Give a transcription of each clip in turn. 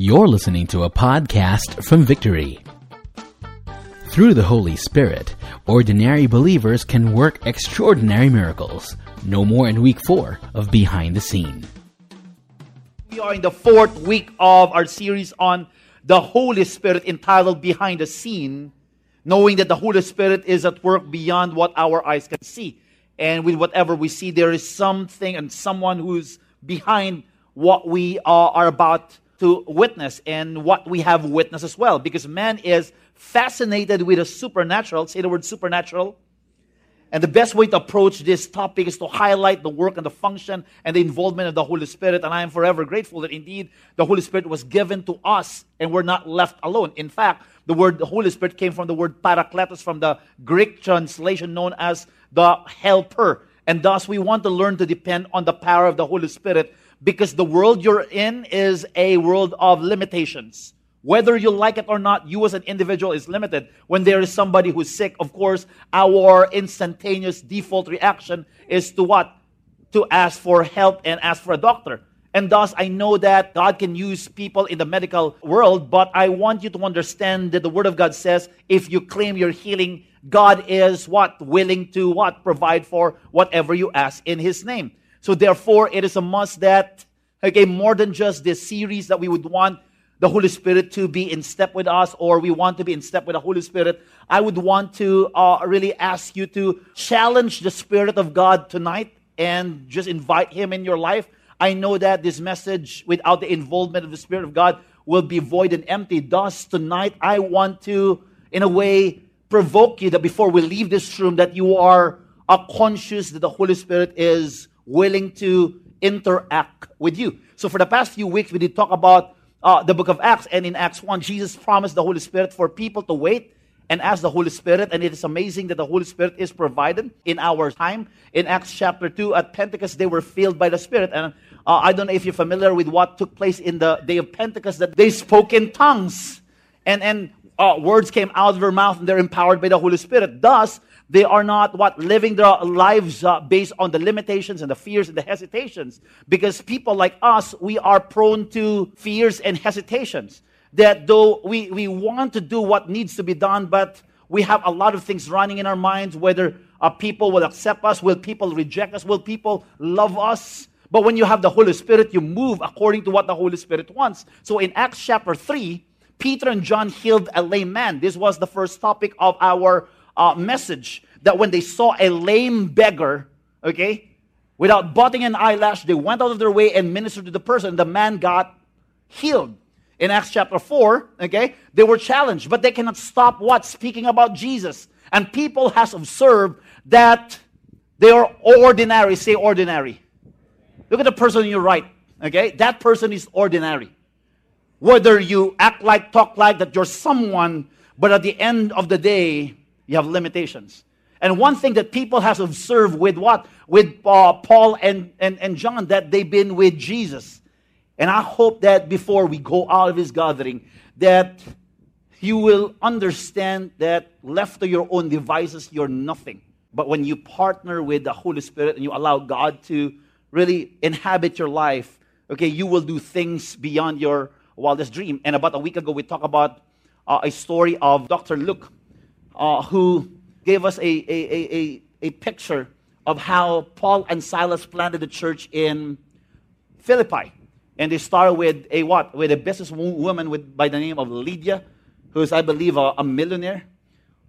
You're listening to a podcast from Victory. Through the Holy Spirit, ordinary believers can work extraordinary miracles. No more in week four of Behind the Scene. We are in the fourth week of our series on the Holy Spirit entitled Behind the Scene, knowing that the Holy Spirit is at work beyond what our eyes can see. And with whatever we see, there is something and someone who's behind what we are, about to witness and what we have witnessed as well. Because man is fascinated with the supernatural. Say the word supernatural. And the best way to approach this topic is to highlight the work and the function and the involvement of the Holy Spirit. And I am forever grateful that indeed the Holy Spirit was given to us and we're not left alone. In fact, the word the Holy Spirit came from the word parakletos from the Greek translation known as the helper. And thus we want to learn to depend on the power of the Holy Spirit because the world you're in is a world of limitations. Whether you like it or not, you as an individual is limited. When there is somebody who's sick, of course, our instantaneous default reaction is to what? To ask for help and ask for a doctor. And thus, I know that God can use people in the medical world, but I want you to understand that the Word of God says if you claim your healing, God is what? Willing to what? Provide for whatever you ask in His name. So therefore, it is a must that, okay, more than just this series that we would want the Holy Spirit to be in step with us or we want to be in step with the Holy Spirit, I would want to uh, really ask you to challenge the Spirit of God tonight and just invite Him in your life. I know that this message, without the involvement of the Spirit of God, will be void and empty. Thus, tonight, I want to, in a way, provoke you that before we leave this room, that you are uh, conscious that the Holy Spirit is willing to interact with you. So for the past few weeks, we did talk about uh, the book of Acts, and in Acts 1, Jesus promised the Holy Spirit for people to wait and ask the Holy Spirit, and it is amazing that the Holy Spirit is provided in our time. In Acts chapter 2, at Pentecost, they were filled by the Spirit. And uh, I don't know if you're familiar with what took place in the day of Pentecost, that they spoke in tongues. And, and uh, words came out of their mouth, and they're empowered by the Holy Spirit. Thus, they are not what living their lives uh, based on the limitations and the fears and the hesitations. Because people like us, we are prone to fears and hesitations. That though we, we want to do what needs to be done, but we have a lot of things running in our minds whether uh, people will accept us, will people reject us, will people love us. But when you have the Holy Spirit, you move according to what the Holy Spirit wants. So in Acts chapter 3, Peter and John healed a lame man. This was the first topic of our uh, message that when they saw a lame beggar, okay, without butting an eyelash, they went out of their way and ministered to the person. The man got healed. In Acts chapter 4, okay, they were challenged, but they cannot stop what? Speaking about Jesus. And people has observed that they are ordinary. Say ordinary. Look at the person on your right, okay? That person is ordinary. Whether you act like, talk like that you're someone, but at the end of the day, you have limitations. And one thing that people have observed with what? With uh, Paul and, and, and John, that they've been with Jesus. And I hope that before we go out of this gathering, that you will understand that left to your own devices, you're nothing. But when you partner with the Holy Spirit and you allow God to really inhabit your life, okay, you will do things beyond your wildest dream. And about a week ago, we talked about uh, a story of Dr. Luke uh, who gave us a, a, a, a, picture of how Paul and Silas planted the church in Philippi. And they started with a what? With a businesswoman with, by the name of Lydia, who is, I believe, a, a millionaire.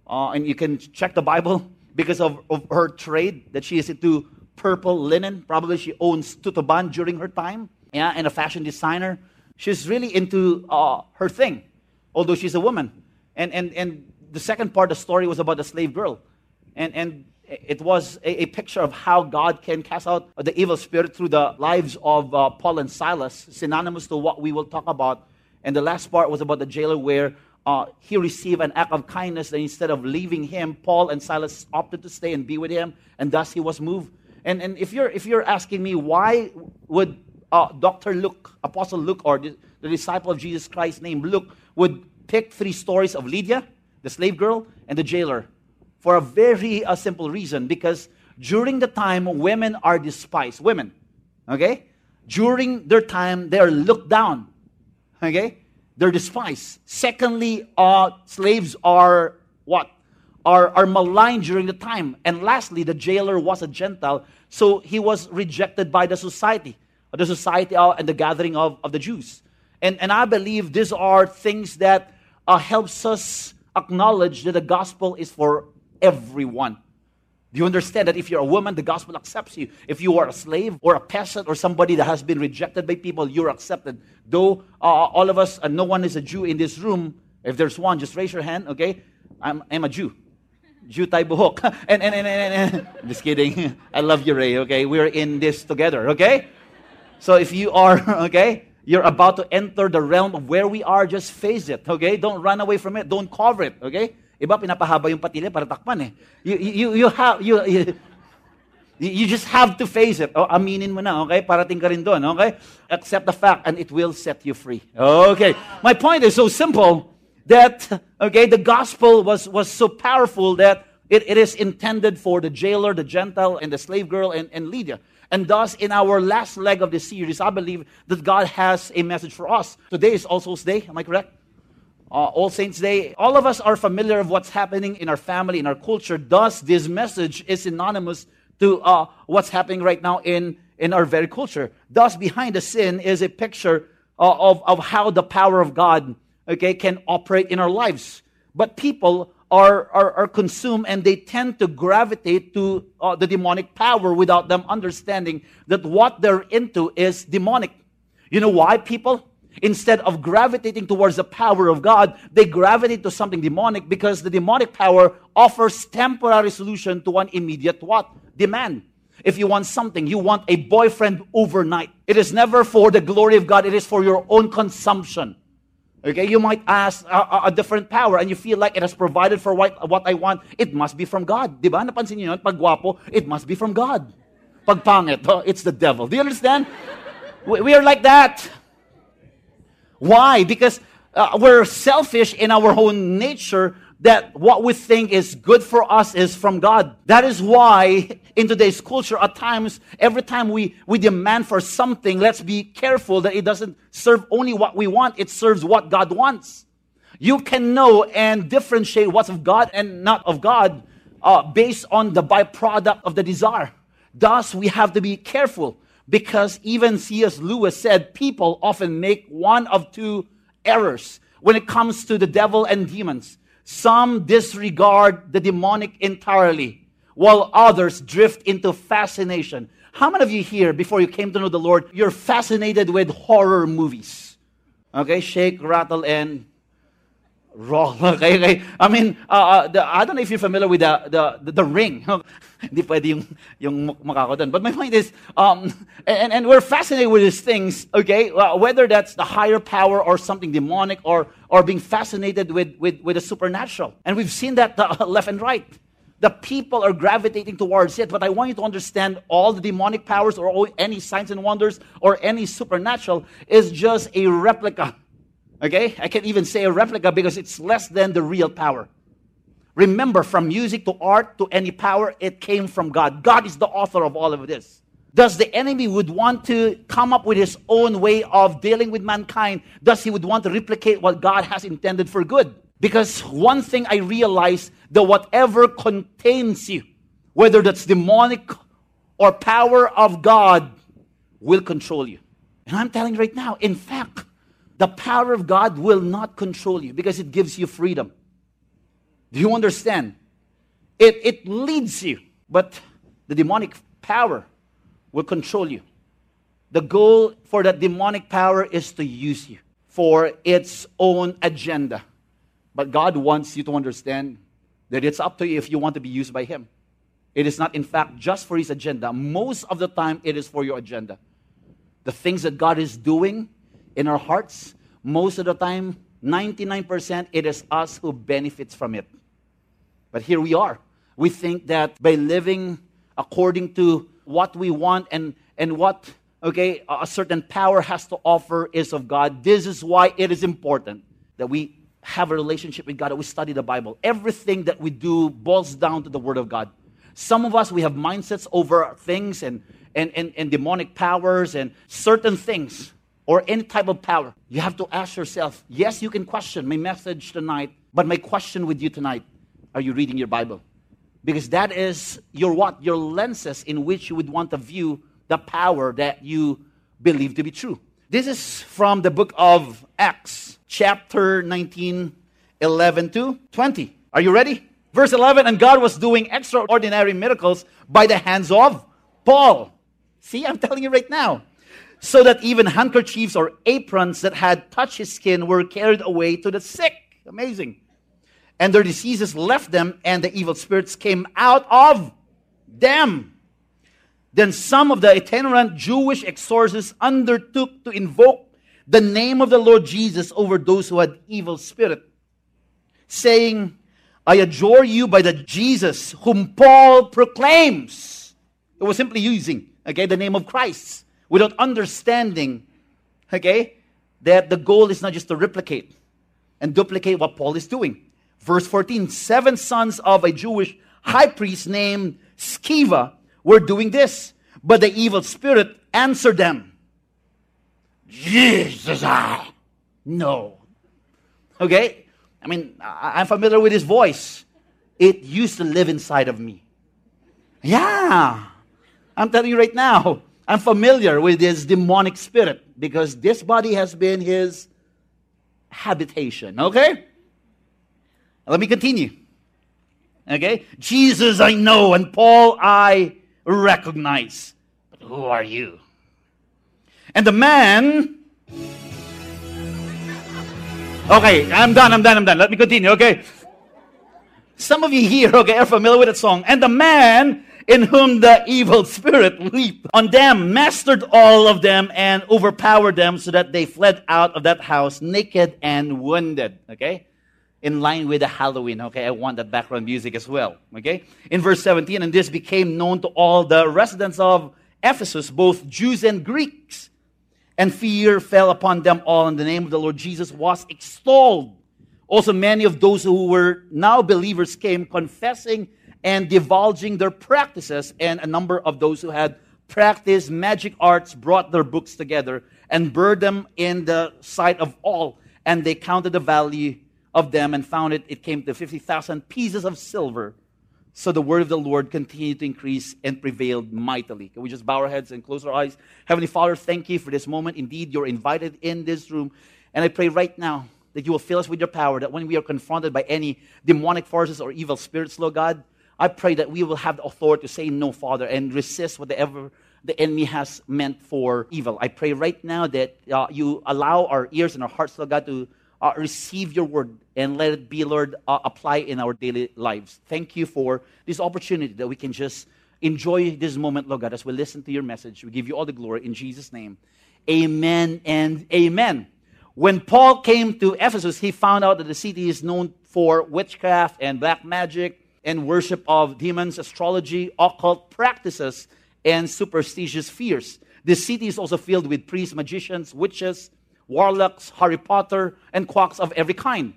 Uh, and you can check the Bible because of, of her trade that she is into purple linen. Probably she owns Tutuban during her time. Yeah, and a fashion designer. She's really into uh, her thing, although she's a woman. And, and, and the second part of the story was about the slave girl. And, and it was a, a, picture of how God can cast out the evil spirit through the lives of uh, Paul and Silas, synonymous to what we will talk about. And the last part was about the jailer where uh, he received an act of kindness, and instead of leaving him, Paul and Silas opted to stay and be with him, and thus he was moved. And, and if, you're, if you're asking me, why would uh, Dr. Luke, Apostle Luke, or the, the disciple of Jesus Christ named Luke, would pick three stories of Lydia, the slave girl, and the jailer. For a very uh, simple reason because during the time women are despised, women, okay? During their time, they are looked down, okay? they're despised. Secondly, uh, slaves are what? Are, are maligned during the time. And lastly, the jailer was a Gentile, so he was rejected by the society, the society uh, and the gathering of, of the Jews. And, and I believe these are things that uh, helps us acknowledge that the gospel is for everyone. Do you understand that if you're a woman, the gospel accepts you? If you are a slave or a peasant or somebody that has been rejected by people, you're accepted. Though uh, all of us, uh, no one is a Jew in this room. If there's one, just raise your hand, okay? I'm, I'm a Jew. Jew Tai Buhok. and, and, and, and, and, just kidding. I love you, Ray, okay? We're in this together, okay? So if you are, okay, you're about to enter the realm of where we are, just face it, okay? Don't run away from it. Don't cover it, okay? Iba, pinapahaba yung patilya para takpan eh. You, you, you have, you, you, you just have to face it. Oh, aminin mo na, okay? Parating ka rin doon, okay? Accept the fact and it will set you free. Okay. My point is so simple that, okay, the gospel was, was so powerful that it, it is intended for the jailer, the Gentile, and the slave girl, and, and Lydia. And thus, in our last leg of the series, I believe that God has a message for us. Today is also Day, am I correct? uh, All Saints Day, all of us are familiar of what's happening in our family, in our culture. Thus, this message is synonymous to uh, what's happening right now in, in our very culture. Thus, behind the scene is a picture uh, of, of how the power of God okay, can operate in our lives. But people are, are, are consumed and they tend to gravitate to uh, the demonic power without them understanding that what they're into is demonic. You know why, people? Instead of gravitating towards the power of God, they gravitate to something demonic because the demonic power offers temporary solution to an immediate what? Demand. If you want something, you want a boyfriend overnight. It is never for the glory of God, it is for your own consumption. Okay, you might ask a, a, different power and you feel like it has provided for what, what I want. It must be from God. Di? Napansin niyo yun? Pag it must be from God. Pag pangit, oh, it's the devil. Do you understand? we, we are like that. Why? Because uh, we're selfish in our own nature that what we think is good for us is from God. That is why in today's culture, at times, every time we, we demand for something, let's be careful that it doesn't serve only what we want, it serves what God wants. You can know and differentiate what's of God and not of God uh, based on the byproduct of the desire. Thus, we have to be careful because even C.S. Lewis said people often make one of two errors when it comes to the devil and demons. Some disregard the demonic entirely, while others drift into fascination. How many of you here, before you came to know the Lord, you're fascinated with horror movies? Okay, shake, rattle, and Wrong. Okay, okay. I mean, uh, uh, the, I don't know if you're familiar with the, the, the, the ring. Hindi pwede yung, yung makako doon. But my point is, um, and, and we're fascinated with these things, okay? Uh, whether that's the higher power or something demonic or, or being fascinated with, with, with the supernatural. And we've seen that uh, left and right. The people are gravitating towards it, but I want you to understand all the demonic powers or any signs and wonders or any supernatural is just a replica Okay? I can't even say a replica because it's less than the real power. Remember, from music to art to any power, it came from God. God is the author of all of this. Does the enemy would want to come up with his own way of dealing with mankind. Does he would want to replicate what God has intended for good. Because one thing I realize that whatever contains you, whether that's demonic or power of God, will control you. And I'm telling you right now, in fact, the power of God will not control you because it gives you freedom. Do you understand? It, it leads you, but the demonic power will control you. The goal for that demonic power is to use you for its own agenda. But God wants you to understand that it's up to you if you want to be used by Him. It is not, in fact, just for His agenda. Most of the time, it is for your agenda. The things that God is doing in our hearts, most of the time, 99%, it is us who benefits from it. But here we are. We think that by living according to what we want and, and what okay, a certain power has to offer is of God. This is why it is important that we have a relationship with God, that we study the Bible. Everything that we do boils down to the Word of God. Some of us, we have mindsets over things and, and, and, and demonic powers and certain things or any type of power, you have to ask yourself yes, you can question my message tonight, but my question with you tonight are you reading your Bible? Because that is your what? Your lenses in which you would want to view the power that you believe to be true. This is from the book of Acts, chapter 19, 11 to 20. Are you ready? Verse 11, and God was doing extraordinary miracles by the hands of Paul. See, I'm telling you right now. So that even handkerchiefs or aprons that had touched his skin were carried away to the sick. Amazing. And their diseases left them, and the evil spirits came out of them. Then some of the itinerant Jewish exorcists undertook to invoke the name of the Lord Jesus over those who had evil spirit, saying, I adjure you by the Jesus whom Paul proclaims. It was simply using, okay, the name of Christ without understanding, okay, that the goal is not just to replicate and duplicate what Paul is doing. Verse 14 Seven sons of a Jewish high priest named Sceva were doing this, but the evil spirit answered them Jesus, I. No. Okay? I mean, I'm familiar with his voice. It used to live inside of me. Yeah. I'm telling you right now, I'm familiar with his demonic spirit because this body has been his habitation. Okay? Let me continue. Okay? Jesus, I know, and Paul, I recognize. But who are you? And the man. Okay, I'm done, I'm done, I'm done. Let me continue, okay? Some of you here, okay, are familiar with that song. And the man in whom the evil spirit leaped on them, mastered all of them, and overpowered them so that they fled out of that house naked and wounded. Okay? In line with the Halloween. Okay, I want that background music as well. Okay? In verse 17, and this became known to all the residents of Ephesus, both Jews and Greeks. And fear fell upon them all, and the name of the Lord Jesus was extolled. Also, many of those who were now believers came confessing and divulging their practices, and a number of those who had practiced magic arts brought their books together and burned them in the sight of all. And they counted the value of them and found it, it came to 50,000 pieces of silver. So the word of the Lord continued to increase and prevailed mightily. Can we just bow our heads and close our eyes? Heavenly Father, thank you for this moment. Indeed, you're invited in this room. And I pray right now that you will fill us with your power, that when we are confronted by any demonic forces or evil spirits, Lord God, I pray that we will have the authority to say no, Father, and resist whatever the enemy has meant for evil. I pray right now that uh, you allow our ears and our hearts, Lord God, to uh, receive your word and let it be, Lord, uh, apply in our daily lives. Thank you for this opportunity that we can just enjoy this moment, Lord God, as we listen to your message. We give you all the glory in Jesus' name. Amen and amen. When Paul came to Ephesus, he found out that the city is known for witchcraft and black magic and worship of demons, astrology, occult practices, and superstitious fears. The city is also filled with priests, magicians, witches, warlocks, Harry Potter, and quacks of every kind.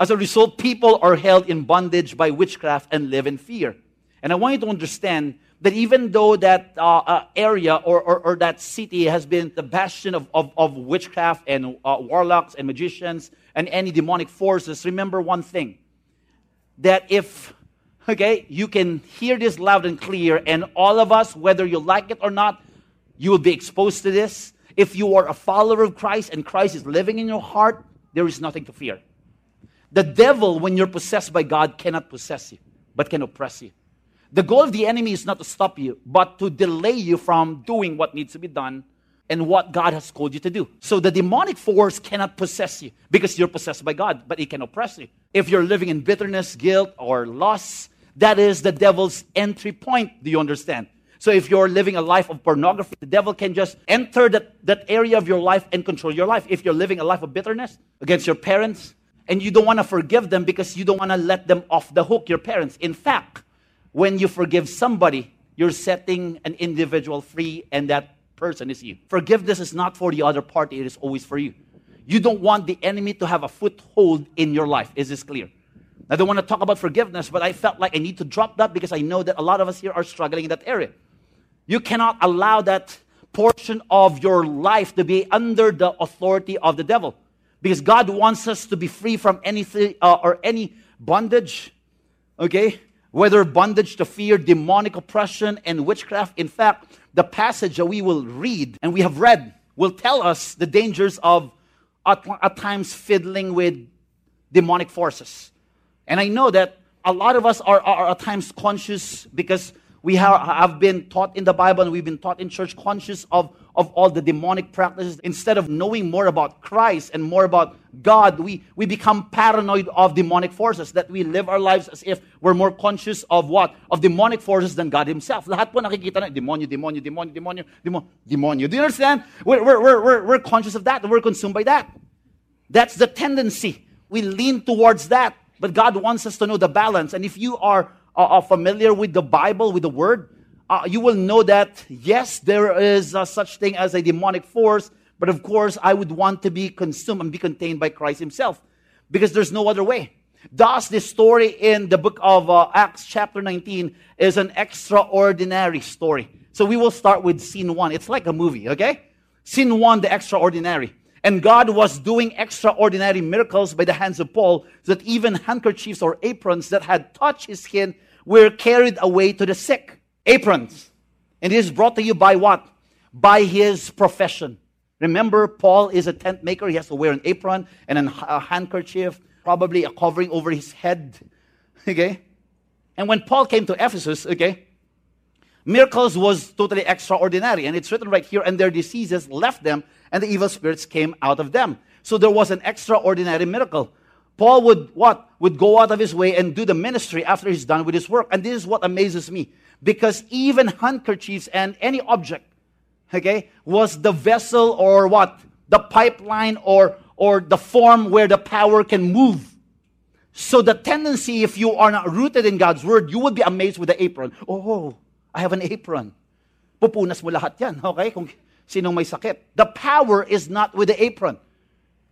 As a result, people are held in bondage by witchcraft and live in fear. And I want you to understand that even though that uh, uh, area or, or, or, that city has been the bastion of, of, of witchcraft and uh, warlocks and magicians and any demonic forces, remember one thing that if Okay? You can hear this loud and clear, and all of us, whether you like it or not, you will be exposed to this. If you are a follower of Christ and Christ is living in your heart, there is nothing to fear. The devil, when you're possessed by God, cannot possess you, but can oppress you. The goal of the enemy is not to stop you, but to delay you from doing what needs to be done and what God has called you to do. So the demonic force cannot possess you because you're possessed by God, but it can oppress you. If you're living in bitterness, guilt, or loss, that is the devil's entry point. Do you understand? So if you're living a life of pornography, the devil can just enter that, that area of your life and control your life. If you're living a life of bitterness against your parents, and you don't want to forgive them because you don't want to let them off the hook, your parents. In fact, when you forgive somebody, you're setting an individual free, and that person is you. Forgiveness is not for the other party, it is always for you. You don't want the enemy to have a foothold in your life. Is this clear? I don't want to talk about forgiveness, but I felt like I need to drop that because I know that a lot of us here are struggling in that area. You cannot allow that portion of your life to be under the authority of the devil. Because God wants us to be free from anything uh, or any bondage. Okay? Whether bondage to fear, demonic oppression, and witchcraft. In fact, the passage that we will read and we have read will tell us the dangers of at, at times fiddling with demonic forces. And I know that a lot of us are, are, at times conscious because we have, have been taught in the Bible and we've been taught in church conscious of, of all the demonic practices. Instead of knowing more about Christ and more about God, we, we become paranoid of demonic forces, that we live our lives as if we're more conscious of what? Of demonic forces than God Himself. Lahat po nakikita na, demonyo, demonyo, demonyo, demonyo, demonyo, demonyo. Do you understand? We're, we're, we're, we're conscious of that. We're consumed by that. That's the tendency. We lean towards that. But God wants us to know the balance. And if you are are familiar with the Bible, with the Word, uh, you will know that yes, there is a such thing as a demonic force, but of course, I would want to be consumed and be contained by Christ Himself because there's no other way. Thus, this story in the book of uh, Acts, chapter 19, is an extraordinary story. So we will start with scene one. It's like a movie, okay? Scene one, the extraordinary. And God was doing extraordinary miracles by the hands of Paul, so that even handkerchiefs or aprons that had touched his skin were carried away to the sick. Aprons. And it is brought to you by what? By his profession. Remember, Paul is a tent maker. He has to wear an apron and a handkerchief, probably a covering over his head. Okay? And when Paul came to Ephesus, okay, miracles was totally extraordinary. And it's written right here, and their diseases left them, and the evil spirits came out of them. So there was an extraordinary miracle. Paul would what? Would go out of his way and do the ministry after he's done with his work. And this is what amazes me. Because even handkerchiefs and any object, okay, was the vessel or what? The pipeline or or the form where the power can move. So the tendency, if you are not rooted in God's word, you would be amazed with the apron. Oh, I have an apron. Pupunas mo lahat yan, okay? Kung sinong may sakit. The power is not with the apron.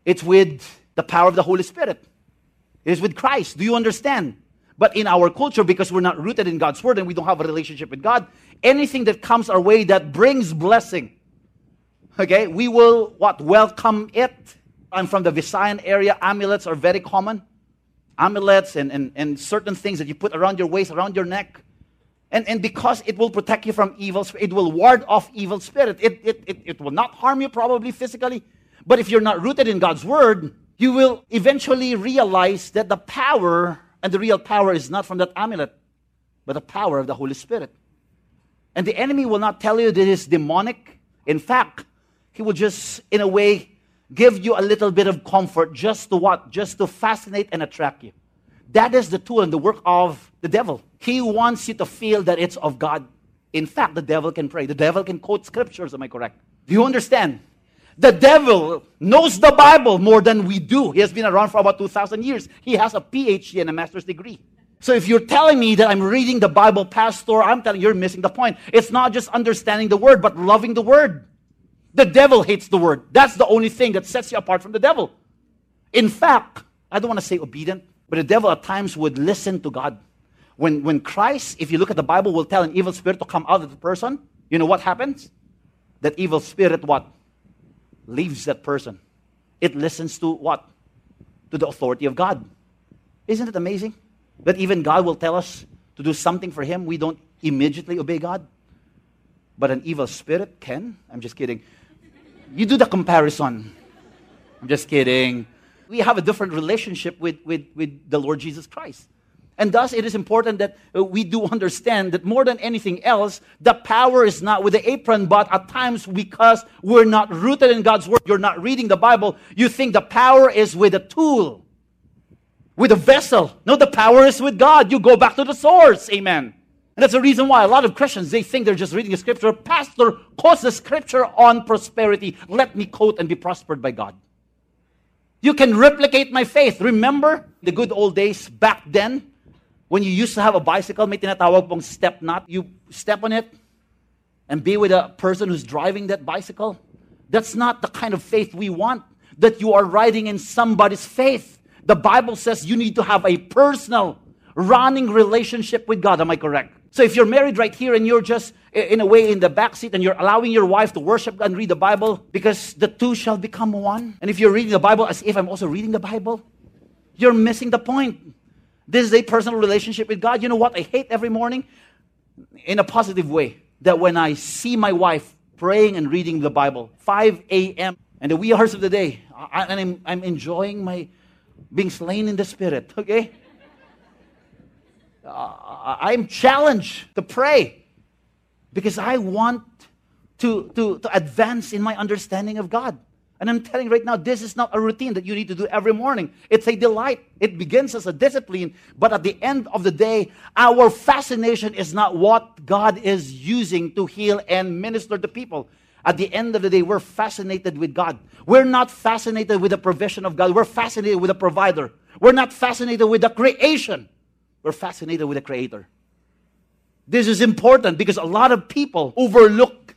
It's with the power of the Holy Spirit. It is with Christ. Do you understand? But in our culture, because we're not rooted in God's word and we don't have a relationship with God, anything that comes our way that brings blessing, okay, we will what? Welcome it. I'm from the Visayan area. Amulets are very common. Amulets and, and, and certain things that you put around your waist, around your neck. And, and because it will protect you from evil, it will ward off evil spirit. It, it, it, it will not harm you probably physically. But if you're not rooted in God's word, you will eventually realize that the power and the real power is not from that amulet, but the power of the Holy Spirit. And the enemy will not tell you that it's demonic. In fact, he will just, in a way, give you a little bit of comfort just to what? Just to fascinate and attract you. That is the tool and the work of the devil. He wants you to feel that it's of God. In fact, the devil can pray. The devil can quote scriptures. Am I correct? Do you understand? The devil knows the Bible more than we do. He has been around for about 2,000 years. He has a PhD and a master's degree. So if you're telling me that I'm reading the Bible, Pastor, I'm telling you, you're missing the point. It's not just understanding the word, but loving the word. The devil hates the word. That's the only thing that sets you apart from the devil. In fact, I don't want to say obedient, but the devil at times would listen to God. When, when Christ, if you look at the Bible, will tell an evil spirit to come out of the person, you know what happens? That evil spirit, what? leaves that person. It listens to what? To the authority of God. Isn't it amazing? That even God will tell us to do something for Him, we don't immediately obey God. But an evil spirit can. I'm just kidding. You do the comparison. I'm just kidding. We have a different relationship with, with, with the Lord Jesus Christ. And thus, it is important that uh, we do understand that more than anything else, the power is not with the apron, but at times because we're not rooted in God's word, you're not reading the Bible, you think the power is with a tool, with a vessel. No, the power is with God. You go back to the source. Amen. And that's the reason why a lot of Christians, they think they're just reading a scripture. Pastor, quotes the scripture on prosperity. Let me quote and be prospered by God. You can replicate my faith. Remember the good old days back then? When you used to have a bicycle, may tinatawag pong step knot, you step on it and be with a person who's driving that bicycle. That's not the kind of faith we want, that you are riding in somebody's faith. The Bible says you need to have a personal, running relationship with God. Am I correct? So if you're married right here and you're just in a way in the back seat and you're allowing your wife to worship and read the Bible because the two shall become one. And if you're reading the Bible as if I'm also reading the Bible, you're missing the point. This is a personal relationship with God. You know what I hate every morning? In a positive way. That when I see my wife praying and reading the Bible, 5 a.m., and the wee hours of the day, I, and I'm, I'm enjoying my being slain in the spirit, okay? I'm challenged to pray because I want to, to, to advance in my understanding of God. And I'm telling you right now, this is not a routine that you need to do every morning. It's a delight. It begins as a discipline, but at the end of the day, our fascination is not what God is using to heal and minister to people. At the end of the day, we're fascinated with God. We're not fascinated with the provision of God. We're fascinated with the provider. We're not fascinated with the creation. We're fascinated with the Creator. This is important because a lot of people overlook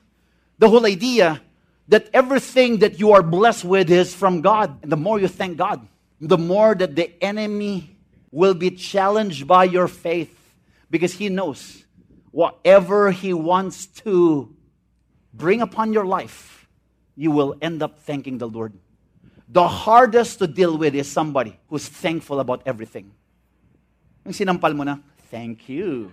the whole idea that everything that you are blessed with is from God. And the more you thank God, the more that the enemy will be challenged by your faith because he knows whatever he wants to bring upon your life, you will end up thanking the Lord. The hardest to deal with is somebody who's thankful about everything. Yung sinampal mo na, thank you.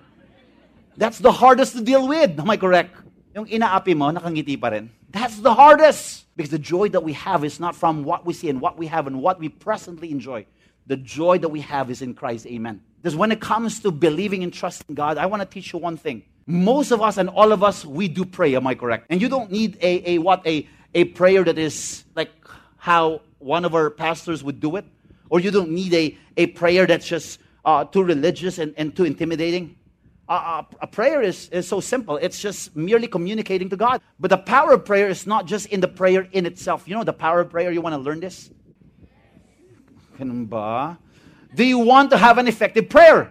That's the hardest to deal with. Am I correct? Yung inaapi mo, nakangiti pa rin. That's the hardest. Because the joy that we have is not from what we see and what we have and what we presently enjoy. The joy that we have is in Christ. Amen. Because when it comes to believing and trusting God, I want to teach you one thing. Most of us and all of us, we do pray. Am I correct? And you don't need a, a what a, a prayer that is like how one of our pastors would do it. Or you don't need a, a prayer that's just uh, too religious and, and too intimidating. Uh, a prayer is, is so simple. It's just merely communicating to God. But the power of prayer is not just in the prayer in itself. You know the power of prayer? You want to learn this? Do you want to have an effective prayer?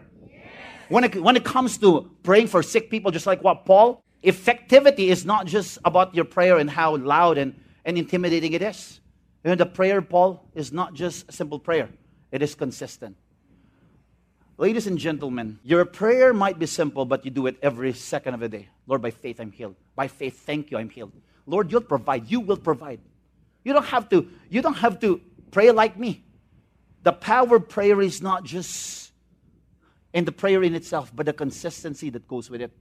When it, when it comes to praying for sick people, just like what Paul, effectivity is not just about your prayer and how loud and, and intimidating it is. You know, the prayer, Paul, is not just a simple prayer, it is consistent. Ladies and gentlemen, your prayer might be simple, but you do it every second of the day. Lord, by faith I'm healed. By faith, thank you, I'm healed. Lord, you'll provide. You will provide. You don't have to, you don't have to pray like me. The power of prayer is not just in the prayer in itself, but the consistency that goes with it.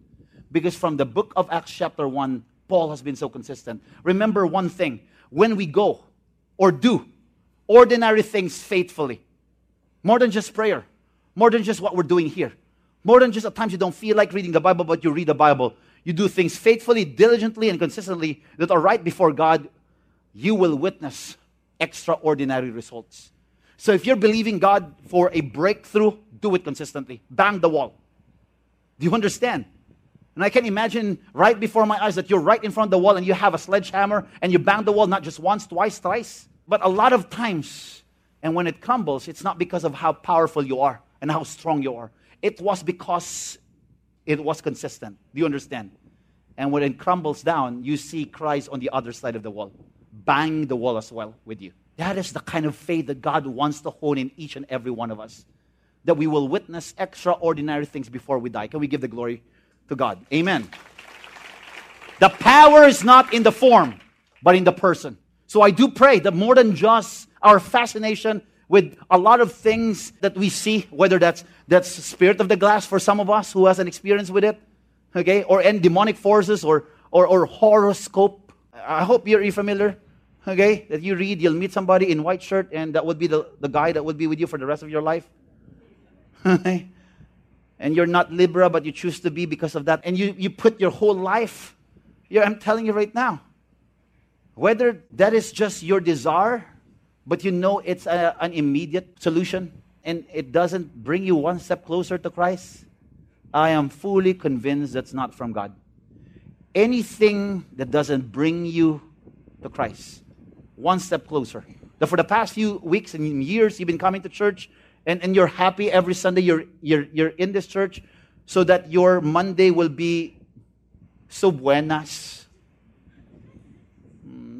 Because from the book of Acts, chapter 1, Paul has been so consistent. Remember one thing when we go or do ordinary things faithfully, more than just prayer, more than just what we're doing here. More than just at times you don't feel like reading the Bible, but you read the Bible. You do things faithfully, diligently, and consistently that are right before God. You will witness extraordinary results. So if you're believing God for a breakthrough, do it consistently. Bang the wall. Do you understand? And I can imagine right before my eyes that you're right in front of the wall and you have a sledgehammer and you bang the wall not just once, twice, thrice, but a lot of times. And when it crumbles, it's not because of how powerful you are and how strong you are. It was because it was consistent. Do you understand? And when it crumbles down, you see Christ on the other side of the wall. Bang the wall as well with you. That is the kind of faith that God wants to hone in each and every one of us. That we will witness extraordinary things before we die. Can we give the glory to God? Amen. The power is not in the form, but in the person. So I do pray that more than just our fascination with a lot of things that we see, whether that's that's spirit of the glass for some of us who has an experience with it, okay, or any demonic forces or or, or horoscope. I hope you're familiar, okay, that you read, you'll meet somebody in white shirt, and that would be the, the guy that would be with you for the rest of your life. and you're not Libra, but you choose to be because of that. And you, you put your whole life, I'm telling you right now, whether that is just your desire but you know it's a, an immediate solution and it doesn't bring you one step closer to Christ, I am fully convinced that's not from God. Anything that doesn't bring you to Christ, one step closer. That for the past few weeks and years you've been coming to church and, and you're happy every Sunday you're, you're, you're in this church so that your Monday will be so buenas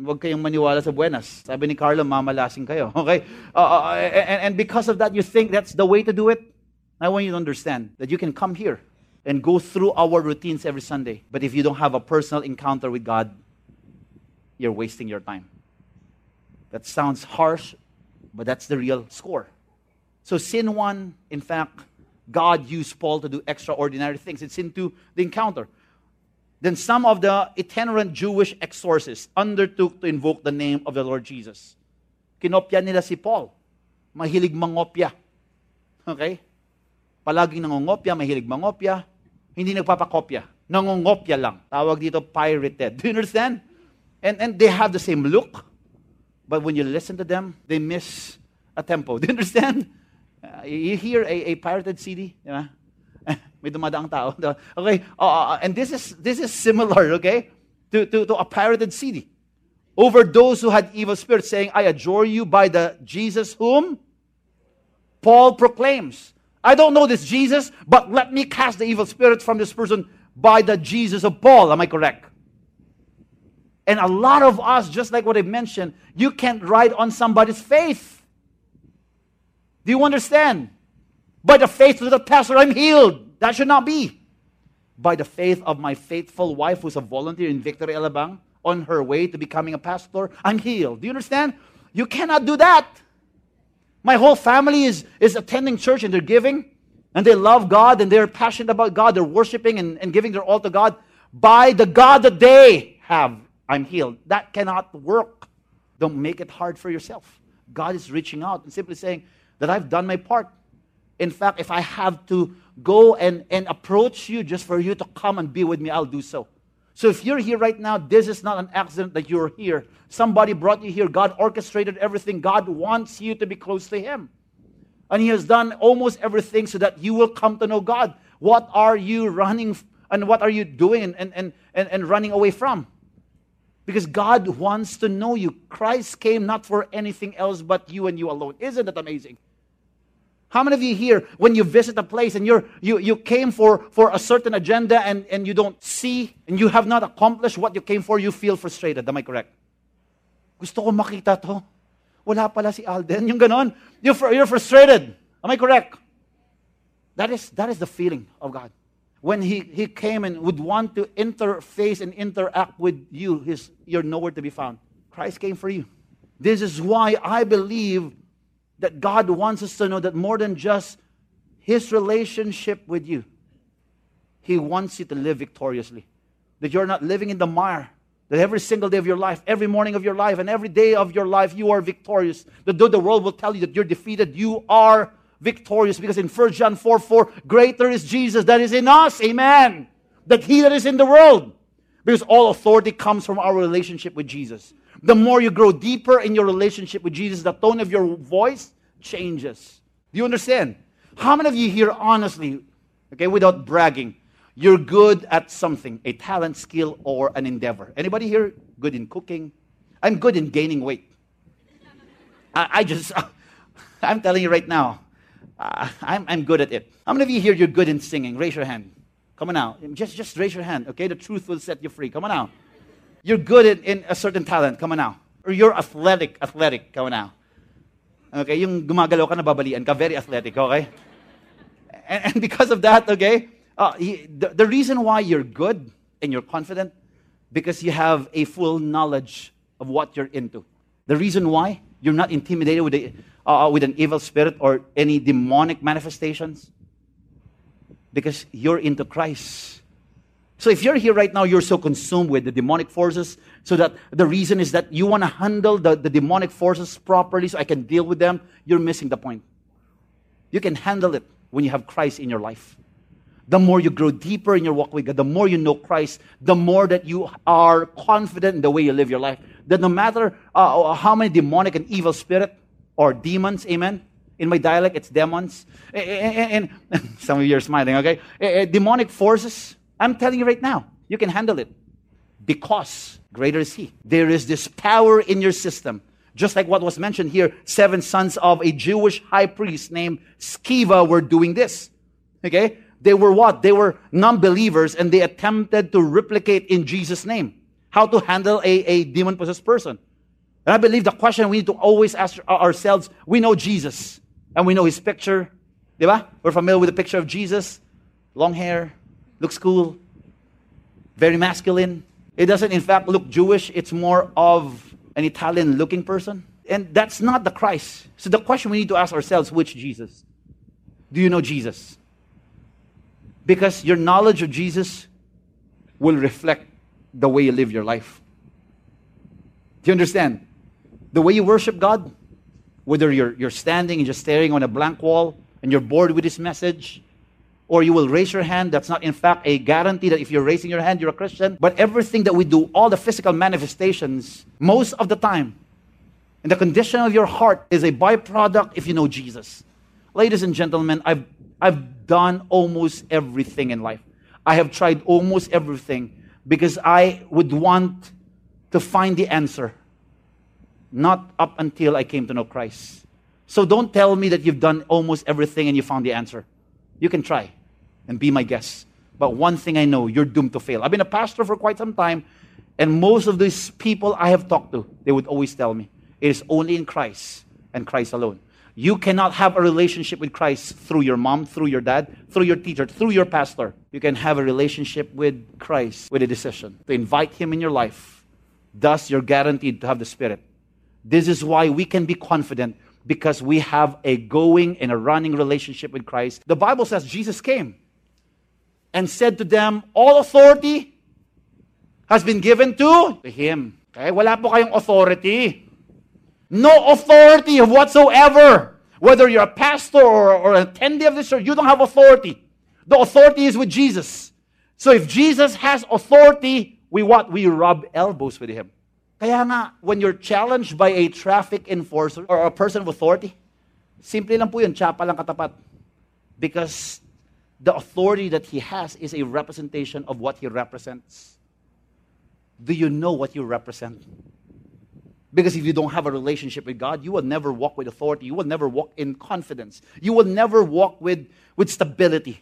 Huwag kayong maniwala sa buenas. Sabi ni Carlo, mamalasing kayo. Okay? Uh, uh, and, and because of that, you think that's the way to do it? I want you to understand that you can come here and go through our routines every Sunday. But if you don't have a personal encounter with God, you're wasting your time. That sounds harsh, but that's the real score. So, scene one, in fact, God used Paul to do extraordinary things. It's into the encounter. Then some of the itinerant Jewish exorcists undertook to invoke the name of the Lord Jesus. Kinopya nila si Paul. Mahilig mangopya. Okay? Palaging nangongopya, mahilig mangopya. Hindi nagpapakopya. Nangongopya lang. Tawag dito pirated. Do you understand? And, and they have the same look. But when you listen to them, they miss a tempo. Do you understand? Uh, you hear a, a pirated CD, di ba? May dumadaang tao. Okay, uh, uh, and this is, this is similar, okay, to, to, to a pirated CD. Over those who had evil spirits, saying, I adjure you by the Jesus whom Paul proclaims. I don't know this Jesus, but let me cast the evil spirit from this person by the Jesus of Paul. Am I correct? And a lot of us, just like what I mentioned, you can't ride on somebody's faith. Do you understand? By the faith of the pastor, I'm healed. That should not be. By the faith of my faithful wife, who's a volunteer in Victory Alabang, on her way to becoming a pastor, I'm healed. Do you understand? You cannot do that. My whole family is, is attending church and they're giving, and they love God and they're passionate about God. They're worshiping and, and giving their all to God. By the God that they have, I'm healed. That cannot work. Don't make it hard for yourself. God is reaching out and simply saying that I've done my part. In fact, if I have to go and, and approach you just for you to come and be with me, I'll do so. So if you're here right now, this is not an accident that you're here. Somebody brought you here. God orchestrated everything. God wants you to be close to Him. And He has done almost everything so that you will come to know God. What are you running and what are you doing and, and, and, and running away from? Because God wants to know you. Christ came not for anything else but you and you alone. Isn't that amazing? How many of you here, when you visit a place and you're, you, you came for, for a certain agenda and, and you don't see and you have not accomplished what you came for, you feel frustrated? Am I correct? Gusto ko makita to. Wala pala si Alden. Yung ganon. You're, you're frustrated. Am I correct? That is, that is the feeling of God. When he, he came and would want to interface and interact with you, his, you're nowhere to be found. Christ came for you. This is why I believe that God wants us to know that more than just His relationship with you, He wants you to live victoriously. That you're not living in the mire. That every single day of your life, every morning of your life, and every day of your life, you are victorious. That though the world will tell you that you're defeated, you are victorious. Because in 1 John 4 4, greater is Jesus that is in us. Amen. That He that is in the world. Because all authority comes from our relationship with Jesus. The more you grow deeper in your relationship with Jesus, the tone of your voice changes. Do you understand? How many of you here, honestly, okay, without bragging, you're good at something, a talent, skill, or an endeavor? Anybody here good in cooking? I'm good in gaining weight. I, I just, I'm telling you right now, uh, I'm, I'm good at it. How many of you here, you're good in singing? Raise your hand. Come on now. Just, just raise your hand, okay? The truth will set you free. Come on now. You're good in, in a certain talent. Come on now. Or you're athletic, athletic. Come on now. Okay, yung gumagalaw ka, nababalian ka, very athletic, okay? And, and because of that, okay, uh, he, the, the reason why you're good and you're confident, because you have a full knowledge of what you're into. The reason why you're not intimidated with, a, uh, with an evil spirit or any demonic manifestations, because you're into Christ. So if you're here right now, you're so consumed with the demonic forces, so that the reason is that you want to handle the, the demonic forces properly so I can deal with them, you're missing the point. You can handle it when you have Christ in your life. The more you grow deeper in your walk with God, the more you know Christ, the more that you are confident in the way you live your life. That no matter uh, how many demonic and evil spirit or demons, amen, in my dialect, it's demons. And, and, some of you are smiling, okay? Demonic forces, I'm telling you right now, you can handle it because greater is He. There is this power in your system. Just like what was mentioned here, seven sons of a Jewish high priest named Sceva were doing this. Okay? They were what? They were non believers and they attempted to replicate in Jesus' name how to handle a, a demon possessed person. And I believe the question we need to always ask ourselves we know Jesus and we know his picture. Diba? We're familiar with the picture of Jesus long hair, looks cool, very masculine. It doesn't, in fact, look Jewish. It's more of an Italian looking person. And that's not the Christ. So the question we need to ask ourselves which Jesus? Do you know Jesus? Because your knowledge of Jesus will reflect the way you live your life. Do you understand? The way you worship God, whether you're, you're standing and just staring on a blank wall and you're bored with this message, or you will raise your hand. That's not, in fact, a guarantee that if you're raising your hand, you're a Christian. But everything that we do, all the physical manifestations, most of the time, and the condition of your heart is a byproduct if you know Jesus. Ladies and gentlemen, I've, I've done almost everything in life. I have tried almost everything because I would want to find the answer, not up until I came to know Christ. So don't tell me that you've done almost everything and you found the answer. You can try and be my guest. But one thing I know, you're doomed to fail. I've been a pastor for quite some time, and most of these people I have talked to, they would always tell me, it is only in Christ and Christ alone. You cannot have a relationship with Christ through your mom, through your dad, through your teacher, through your pastor. You can have a relationship with Christ with a decision to invite Him in your life. Thus, you're guaranteed to have the Spirit. This is why we can be confident because we have a going and a running relationship with Christ. The Bible says Jesus came and said to them, All authority has been given to, Him. Okay? Wala po kayong authority. No authority of whatsoever. Whether you're a pastor or, or an attendee of this church, you don't have authority. The authority is with Jesus. So if Jesus has authority, we what? We rub elbows with him. Kaya nga, when you're challenged by a traffic enforcer or a person of authority, simple lang po yun, tsapa lang katapat. Because the authority that he has is a representation of what he represents. Do you know what you represent? Because if you don't have a relationship with God, you will never walk with authority. You will never walk in confidence. You will never walk with, with stability.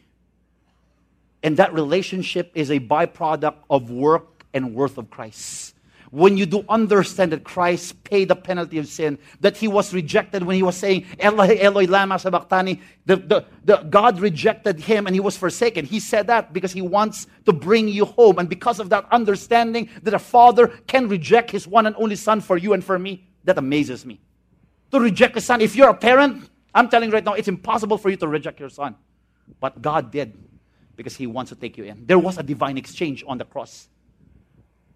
And that relationship is a byproduct of work and worth of Christ when you do understand that Christ paid the penalty of sin, that he was rejected when he was saying, Eloi, Eloi, lama sabachthani, the, the, the, God rejected him and he was forsaken. He said that because he wants to bring you home. And because of that understanding that a father can reject his one and only son for you and for me, that amazes me. To reject a son, if you're a parent, I'm telling you right now, it's impossible for you to reject your son. But God did because he wants to take you in. There was a divine exchange on the cross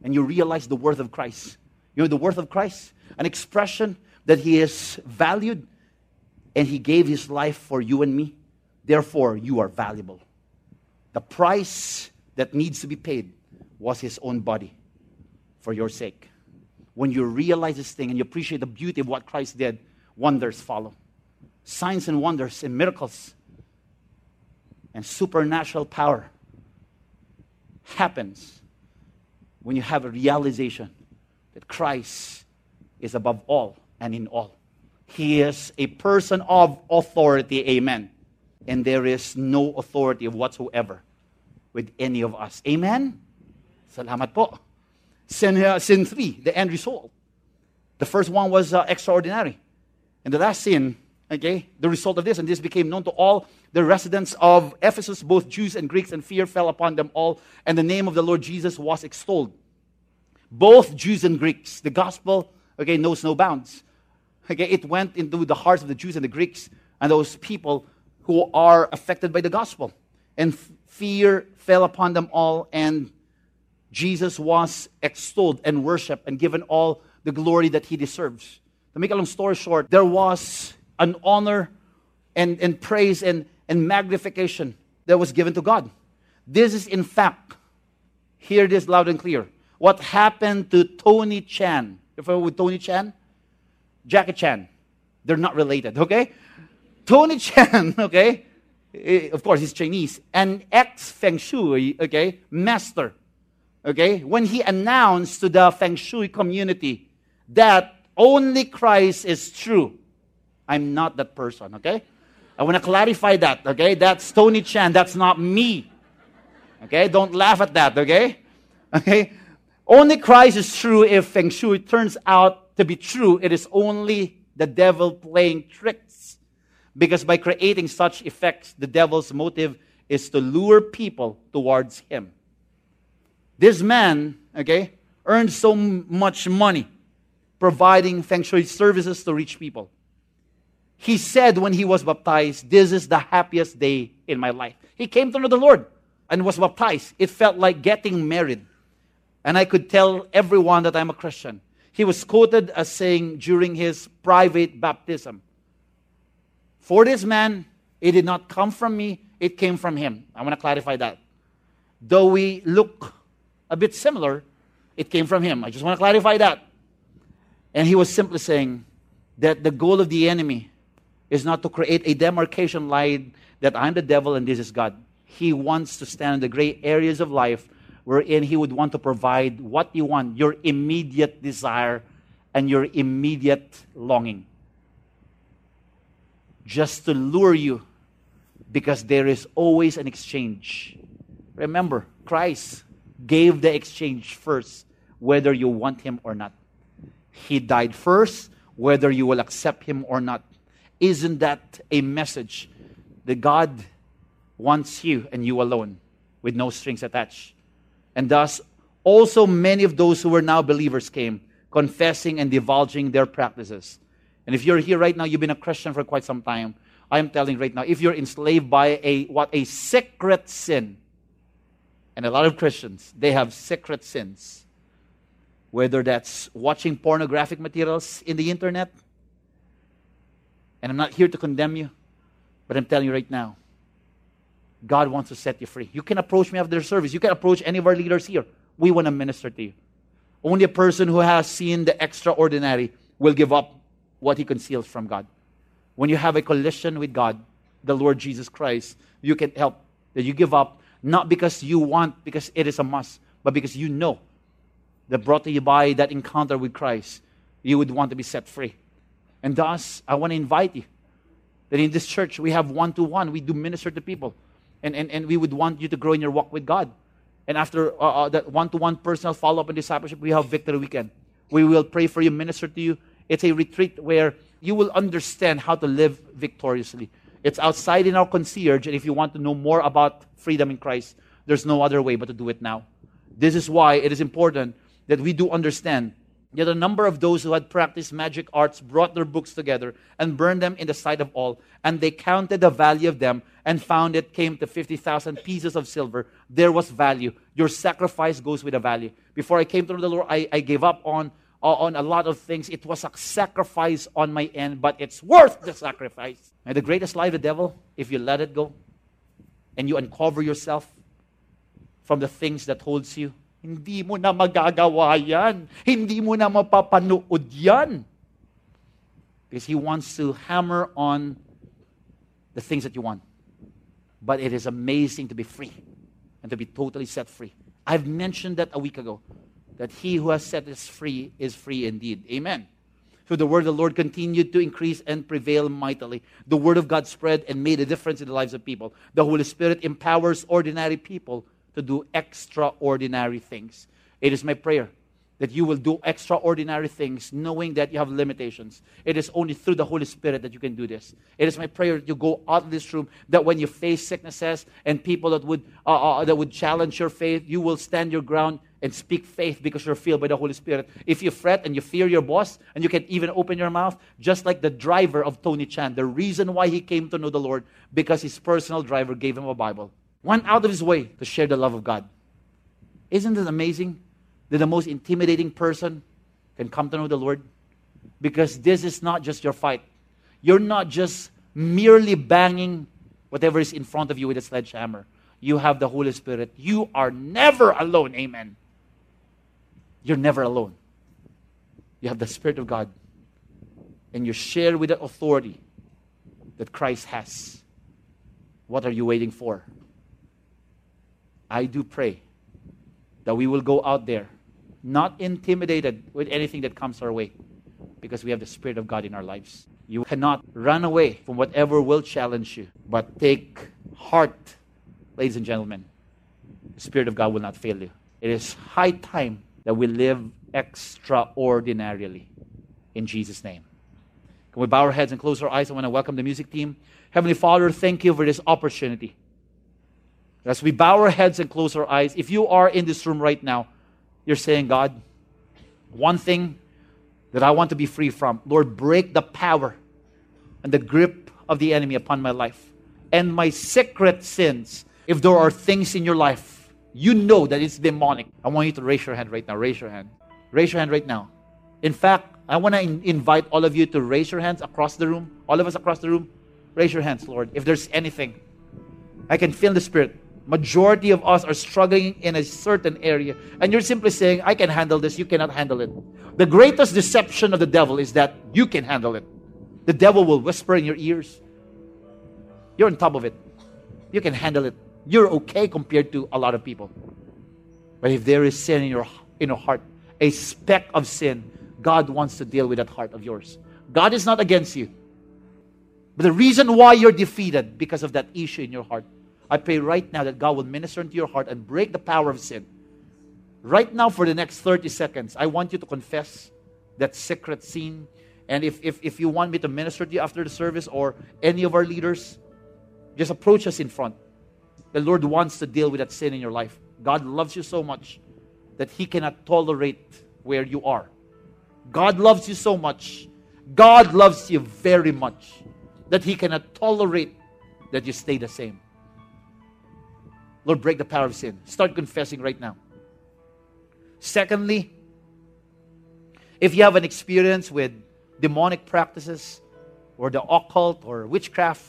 and you realize the worth of Christ. You know the worth of Christ? An expression that He is valued and He gave His life for you and me. Therefore, you are valuable. The price that needs to be paid was His own body for your sake. When you realize this thing and you appreciate the beauty of what Christ did, wonders follow. Signs and wonders and miracles and supernatural power happens when you have a realization that Christ is above all and in all. He is a person of authority. Amen. And there is no authority whatsoever with any of us. Amen? Salamat po. Sin, uh, sin three, the end result. The first one was uh, extraordinary. And the last sin, okay, the result of this, and this became known to all the residents of Ephesus, both Jews and Greeks, and fear fell upon them all, and the name of the Lord Jesus was extolled. Both Jews and Greeks. The gospel, okay, knows no bounds. Okay, it went into the hearts of the Jews and the Greeks and those people who are affected by the gospel. And fear fell upon them all, and Jesus was extolled and worshiped and given all the glory that he deserves. To make a long story short, there was an honor and, and praise and, and magnification that was given to God. This is, in fact, hear this loud and clear. What happened to Tony Chan? You familiar with Tony Chan? Jackie Chan. They're not related, okay? Tony Chan, okay? Eh, of course, he's Chinese. An ex Feng Shui, okay, master, okay? When he announced to the Feng Shui community that only Christ is true, I'm not that person, okay? I want to clarify that, okay? That's Tony Chan. That's not me. Okay? Don't laugh at that, okay? Okay? Only Christ is true if Feng Shui turns out to be true. It is only the devil playing tricks. Because by creating such effects, the devil's motive is to lure people towards him. This man, okay, earned so much money providing feng shui services to rich people. He said when he was baptized, This is the happiest day in my life. He came to know the Lord and was baptized. It felt like getting married. And I could tell everyone that I'm a Christian. He was quoted as saying during his private baptism, For this man, it did not come from me, it came from him. I want to clarify that. Though we look a bit similar, it came from him. I just want to clarify that. And he was simply saying that the goal of the enemy is not to create a demarcation line that I'm the devil and this is God. He wants to stand in the gray areas of life wherein He would want to provide what you want, your immediate desire and your immediate longing. Just to lure you because there is always an exchange. Remember, Christ gave the exchange first, whether you want Him or not. He died first, whether you will accept Him or not. Isn't that a message that God wants you and you alone with no strings attached? And thus, also many of those who were now believers came, confessing and divulging their practices. And if you're here right now, you've been a Christian for quite some time. I am telling right now, if you're enslaved by a what a secret sin, and a lot of Christians, they have secret sins. Whether that's watching pornographic materials in the internet, and I'm not here to condemn you, but I'm telling you right now, God wants to set you free. You can approach me after service. You can approach any of our leaders here. We want to minister to you. Only a person who has seen the extraordinary will give up what he conceals from God. When you have a collision with God, the Lord Jesus Christ, you can help that you give up not because you want, because it is a must, but because you know that brought to you by that encounter with Christ, you would want to be set free. And thus, I want to invite you that in this church we have one to one, we do minister to people and, and, and we would want you to grow in your walk with God. And after uh, uh, that one to one personal follow up and discipleship, we have Victory Weekend. We will pray for you, minister to you. It's a retreat where you will understand how to live victoriously. It's outside in our concierge, and if you want to know more about freedom in Christ, there's no other way but to do it now. This is why it is important that we do understand Yet a number of those who had practiced magic arts brought their books together and burned them in the sight of all. And they counted the value of them and found it came to 50,000 pieces of silver. There was value. Your sacrifice goes with a value. Before I came to the Lord, I, I gave up on, on a lot of things. It was a sacrifice on my end, but it's worth the sacrifice. And the greatest lie of the devil, if you let it go and you uncover yourself from the things that holds you, Hindi mo na magagawa yan. Hindi mo na mapapanood yan. Because He wants to hammer on the things that you want. But it is amazing to be free and to be totally set free. I've mentioned that a week ago, that He who has set us free is free indeed. Amen. So the word of the Lord continued to increase and prevail mightily. The word of God spread and made a difference in the lives of people. The Holy Spirit empowers ordinary people to do extraordinary things. It is my prayer that you will do extraordinary things knowing that you have limitations. It is only through the Holy Spirit that you can do this. It is my prayer that you go out of this room that when you face sicknesses and people that would, uh, uh, that would challenge your faith, you will stand your ground and speak faith because you're filled by the Holy Spirit. If you fret and you fear your boss and you can't even open your mouth, just like the driver of Tony Chan, the reason why he came to know the Lord, because his personal driver gave him a Bible went out of his way to share the love of God. Isn't it amazing that the most intimidating person can come to know the Lord? Because this is not just your fight. You're not just merely banging whatever is in front of you with a sledgehammer. You have the Holy Spirit. You are never alone. Amen. You're never alone. You have the Spirit of God. And you share with the authority that Christ has. What are you waiting for? I do pray that we will go out there not intimidated with anything that comes our way because we have the Spirit of God in our lives. You cannot run away from whatever will challenge you, but take heart, ladies and gentlemen. The Spirit of God will not fail you. It is high time that we live extraordinarily in Jesus' name. Can we bow our heads and close our eyes? I want to welcome the music team. Heavenly Father, thank you for this opportunity As we bow our heads and close our eyes, if you are in this room right now, you're saying, God, one thing that I want to be free from, Lord, break the power and the grip of the enemy upon my life and my secret sins. If there are things in your life, you know that it's demonic. I want you to raise your hand right now. Raise your hand. Raise your hand right now. In fact, I want to in- invite all of you to raise your hands across the room. All of us across the room, raise your hands, Lord. If there's anything, I can feel the Spirit. Majority of us are struggling in a certain area, and you're simply saying, I can handle this, you cannot handle it. The greatest deception of the devil is that you can handle it. The devil will whisper in your ears. You're on top of it. You can handle it. You're okay compared to a lot of people. But if there is sin in your, in your heart, a speck of sin, God wants to deal with that heart of yours. God is not against you. But the reason why you're defeated because of that issue in your heart, I pray right now that God will minister into your heart and break the power of sin. Right now, for the next 30 seconds, I want you to confess that secret sin. And if, if, if you want me to minister to you after the service or any of our leaders, just approach us in front. The Lord wants to deal with that sin in your life. God loves you so much that He cannot tolerate where you are. God loves you so much. God loves you very much that He cannot tolerate that you stay the same. Lord, break the power of sin. Start confessing right now. Secondly, if you have an experience with demonic practices or the occult or witchcraft,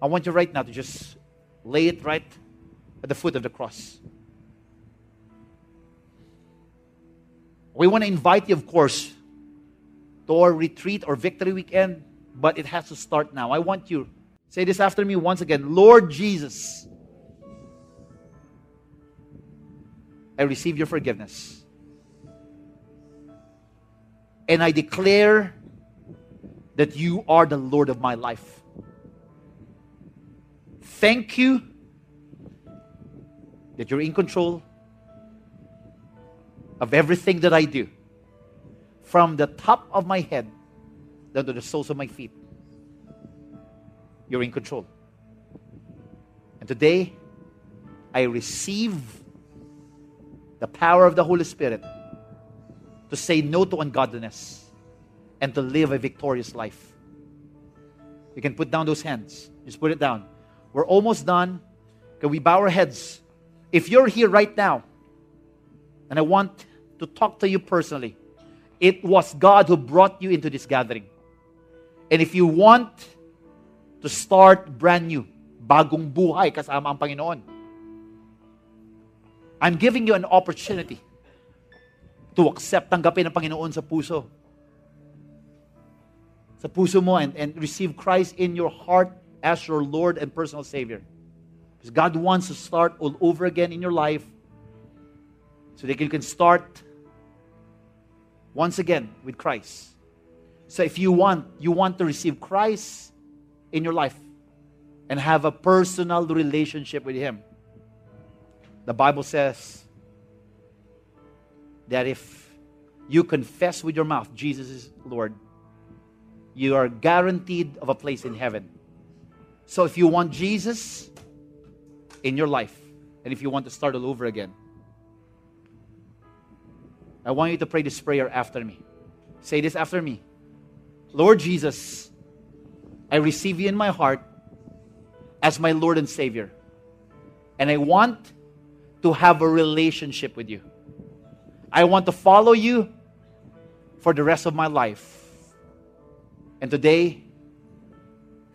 I want you right now to just lay it right at the foot of the cross. We want to invite you, of course, to our retreat or victory weekend, but it has to start now. I want you say this after me once again Lord Jesus, I receive your forgiveness. And I declare that you are the Lord of my life. Thank you that you're in control of everything that I do, from the top of my head down to the soles of my feet. You're in control. And today, I receive the power of the Holy Spirit to say no to ungodliness and to live a victorious life. You can put down those hands. Just put it down. We're almost done. Can we bow our heads? If you're here right now, and I want to talk to you personally, it was God who brought you into this gathering. And if you want to start brand new, bagong buhay kasama ang Panginoon, I'm giving you an opportunity to accept, tanggapin ang Panginoon sa puso. Sa puso mo and, and receive Christ in your heart as your Lord and personal Savior. Because God wants to start all over again in your life so that you can start once again with Christ. So if you want, you want to receive Christ in your life and have a personal relationship with Him. The Bible says that if you confess with your mouth Jesus is Lord, you are guaranteed of a place in heaven. So if you want Jesus in your life, and if you want to start all over again, I want you to pray this prayer after me. Say this after me. Lord Jesus, I receive you in my heart as my Lord and Savior. And I want to have a relationship with you. I want to follow you for the rest of my life. And today,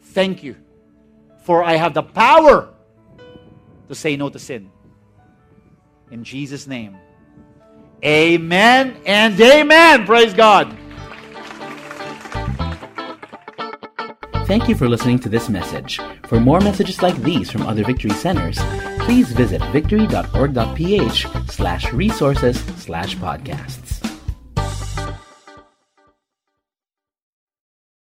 thank you for I have the power to say no to sin. In Jesus' name. Amen and amen. Praise God. Thank you for listening to this message. For more messages like these from other Victory Centers, please visit victory.org.ph slash resources slash podcasts.